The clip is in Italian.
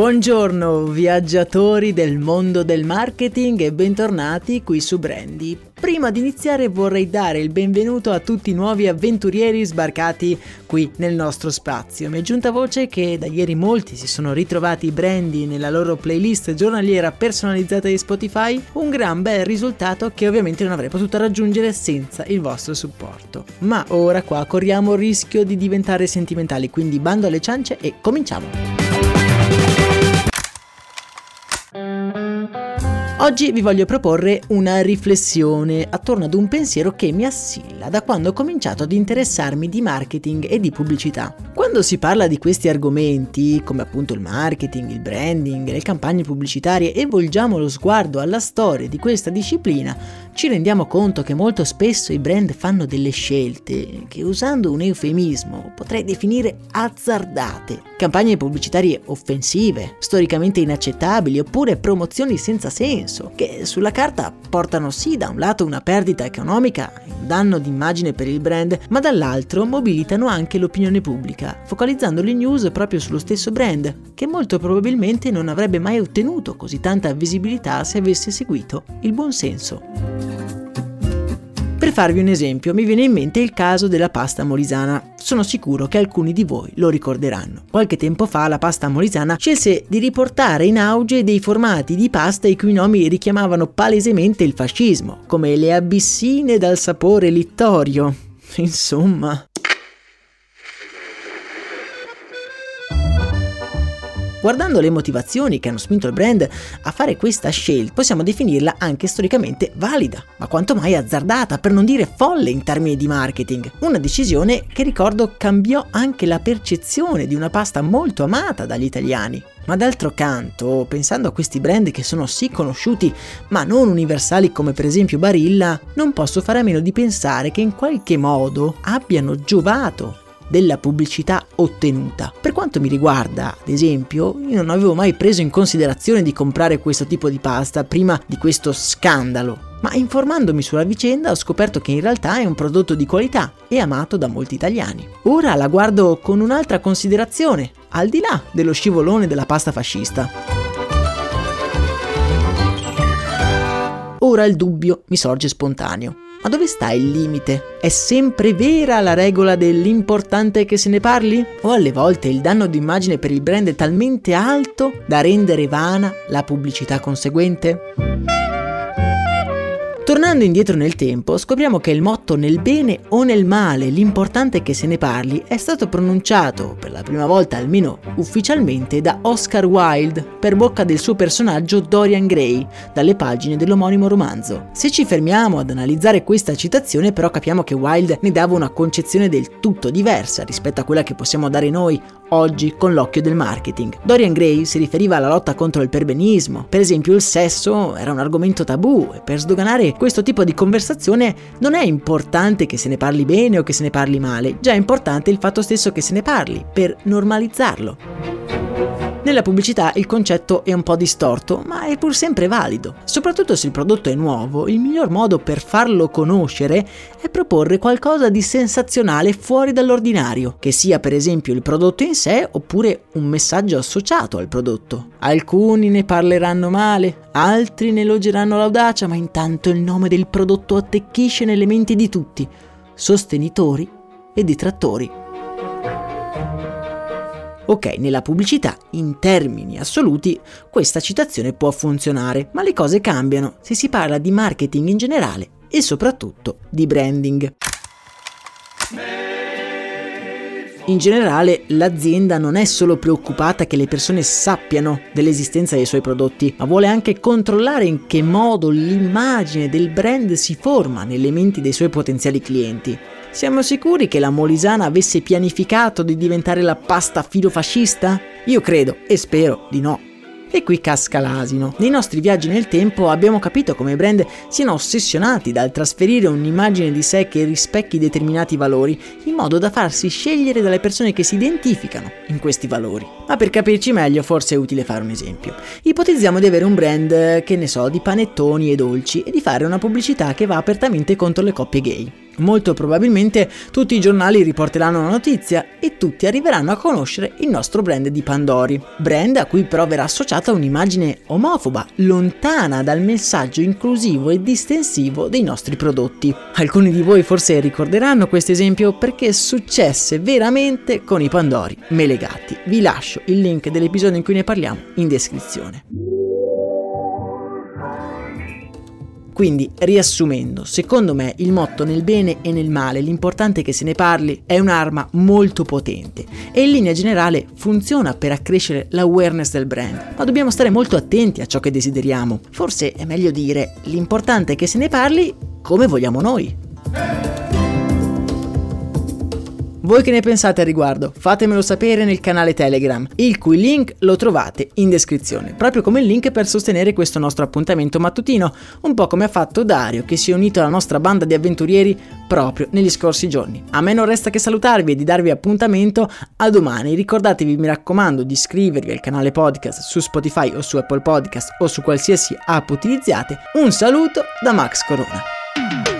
Buongiorno viaggiatori del mondo del marketing e bentornati qui su Brandy. Prima di iniziare vorrei dare il benvenuto a tutti i nuovi avventurieri sbarcati qui nel nostro spazio. Mi è giunta voce che da ieri molti si sono ritrovati Brandy nella loro playlist giornaliera personalizzata di Spotify, un gran bel risultato che ovviamente non avrei potuto raggiungere senza il vostro supporto. Ma ora qua corriamo il rischio di diventare sentimentali, quindi bando alle ciance e cominciamo! Oggi vi voglio proporre una riflessione attorno ad un pensiero che mi assilla da quando ho cominciato ad interessarmi di marketing e di pubblicità. Quando si parla di questi argomenti, come appunto il marketing, il branding, le campagne pubblicitarie e volgiamo lo sguardo alla storia di questa disciplina, ci rendiamo conto che molto spesso i brand fanno delle scelte che usando un eufemismo potrei definire azzardate. Campagne pubblicitarie offensive, storicamente inaccettabili oppure promozioni senza senso, che sulla carta portano sì da un lato una perdita economica e un danno d'immagine per il brand, ma dall'altro mobilitano anche l'opinione pubblica, focalizzando le news proprio sullo stesso brand, che molto probabilmente non avrebbe mai ottenuto così tanta visibilità se avesse seguito il buon senso. Per farvi un esempio, mi viene in mente il caso della pasta molisana. Sono sicuro che alcuni di voi lo ricorderanno. Qualche tempo fa la pasta molisana scelse di riportare in auge dei formati di pasta i cui nomi richiamavano palesemente il fascismo, come le abissine dal sapore littorio. Insomma, Guardando le motivazioni che hanno spinto il brand a fare questa scelta, possiamo definirla anche storicamente valida, ma quanto mai azzardata, per non dire folle in termini di marketing. Una decisione che ricordo cambiò anche la percezione di una pasta molto amata dagli italiani. Ma d'altro canto, pensando a questi brand che sono sì conosciuti, ma non universali come per esempio Barilla, non posso fare a meno di pensare che in qualche modo abbiano giovato della pubblicità ottenuta. Per quanto mi riguarda, ad esempio, io non avevo mai preso in considerazione di comprare questo tipo di pasta prima di questo scandalo. Ma informandomi sulla vicenda ho scoperto che in realtà è un prodotto di qualità e amato da molti italiani. Ora la guardo con un'altra considerazione, al di là dello scivolone della pasta fascista. Ora il dubbio mi sorge spontaneo. Ma dove sta il limite? È sempre vera la regola dell'importante che se ne parli? O alle volte il danno d'immagine per il brand è talmente alto da rendere vana la pubblicità conseguente? Tornando indietro nel tempo, scopriamo che il motto nel bene o nel male, l'importante è che se ne parli, è stato pronunciato, per la prima volta almeno ufficialmente, da Oscar Wilde per bocca del suo personaggio Dorian Gray, dalle pagine dell'omonimo romanzo. Se ci fermiamo ad analizzare questa citazione, però capiamo che Wilde ne dava una concezione del tutto diversa rispetto a quella che possiamo dare noi oggi con l'occhio del marketing. Dorian Gray si riferiva alla lotta contro il perbenismo. Per esempio, il sesso era un argomento tabù e per sdoganare questo tipo di conversazione non è importante che se ne parli bene o che se ne parli male, già è importante il fatto stesso che se ne parli per normalizzarlo. Nella pubblicità il concetto è un po' distorto, ma è pur sempre valido. Soprattutto se il prodotto è nuovo, il miglior modo per farlo conoscere è proporre qualcosa di sensazionale fuori dall'ordinario, che sia per esempio il prodotto in sé oppure un messaggio associato al prodotto. Alcuni ne parleranno male, altri ne elogeranno l'audacia, ma intanto il nome del prodotto attecchisce nelle menti di tutti, sostenitori e detrattori. Ok, nella pubblicità, in termini assoluti, questa citazione può funzionare, ma le cose cambiano se si parla di marketing in generale e soprattutto di branding. In generale l'azienda non è solo preoccupata che le persone sappiano dell'esistenza dei suoi prodotti, ma vuole anche controllare in che modo l'immagine del brand si forma nelle menti dei suoi potenziali clienti. Siamo sicuri che la Molisana avesse pianificato di diventare la pasta filofascista? Io credo e spero di no. E qui casca l'asino. Nei nostri viaggi nel tempo abbiamo capito come i brand siano ossessionati dal trasferire un'immagine di sé che rispecchi determinati valori, in modo da farsi scegliere dalle persone che si identificano in questi valori. Ma per capirci meglio forse è utile fare un esempio. Ipotizziamo di avere un brand, che ne so, di panettoni e dolci e di fare una pubblicità che va apertamente contro le coppie gay. Molto probabilmente tutti i giornali riporteranno la notizia e tutti arriveranno a conoscere il nostro brand di Pandori, brand a cui però verrà associata un'immagine omofoba, lontana dal messaggio inclusivo e distensivo dei nostri prodotti. Alcuni di voi forse ricorderanno questo esempio perché successe veramente con i Pandori melegati. Vi lascio il link dell'episodio in cui ne parliamo in descrizione. Quindi, riassumendo, secondo me il motto nel bene e nel male, l'importante è che se ne parli, è un'arma molto potente e in linea generale funziona per accrescere l'awareness del brand, ma dobbiamo stare molto attenti a ciò che desideriamo. Forse è meglio dire l'importante è che se ne parli come vogliamo noi. Voi che ne pensate a riguardo? Fatemelo sapere nel canale Telegram, il cui link lo trovate in descrizione, proprio come il link per sostenere questo nostro appuntamento mattutino, un po' come ha fatto Dario che si è unito alla nostra banda di avventurieri proprio negli scorsi giorni. A me non resta che salutarvi e di darvi appuntamento a domani. Ricordatevi, mi raccomando, di iscrivervi al canale podcast su Spotify o su Apple Podcast o su qualsiasi app utilizziate. Un saluto da Max Corona.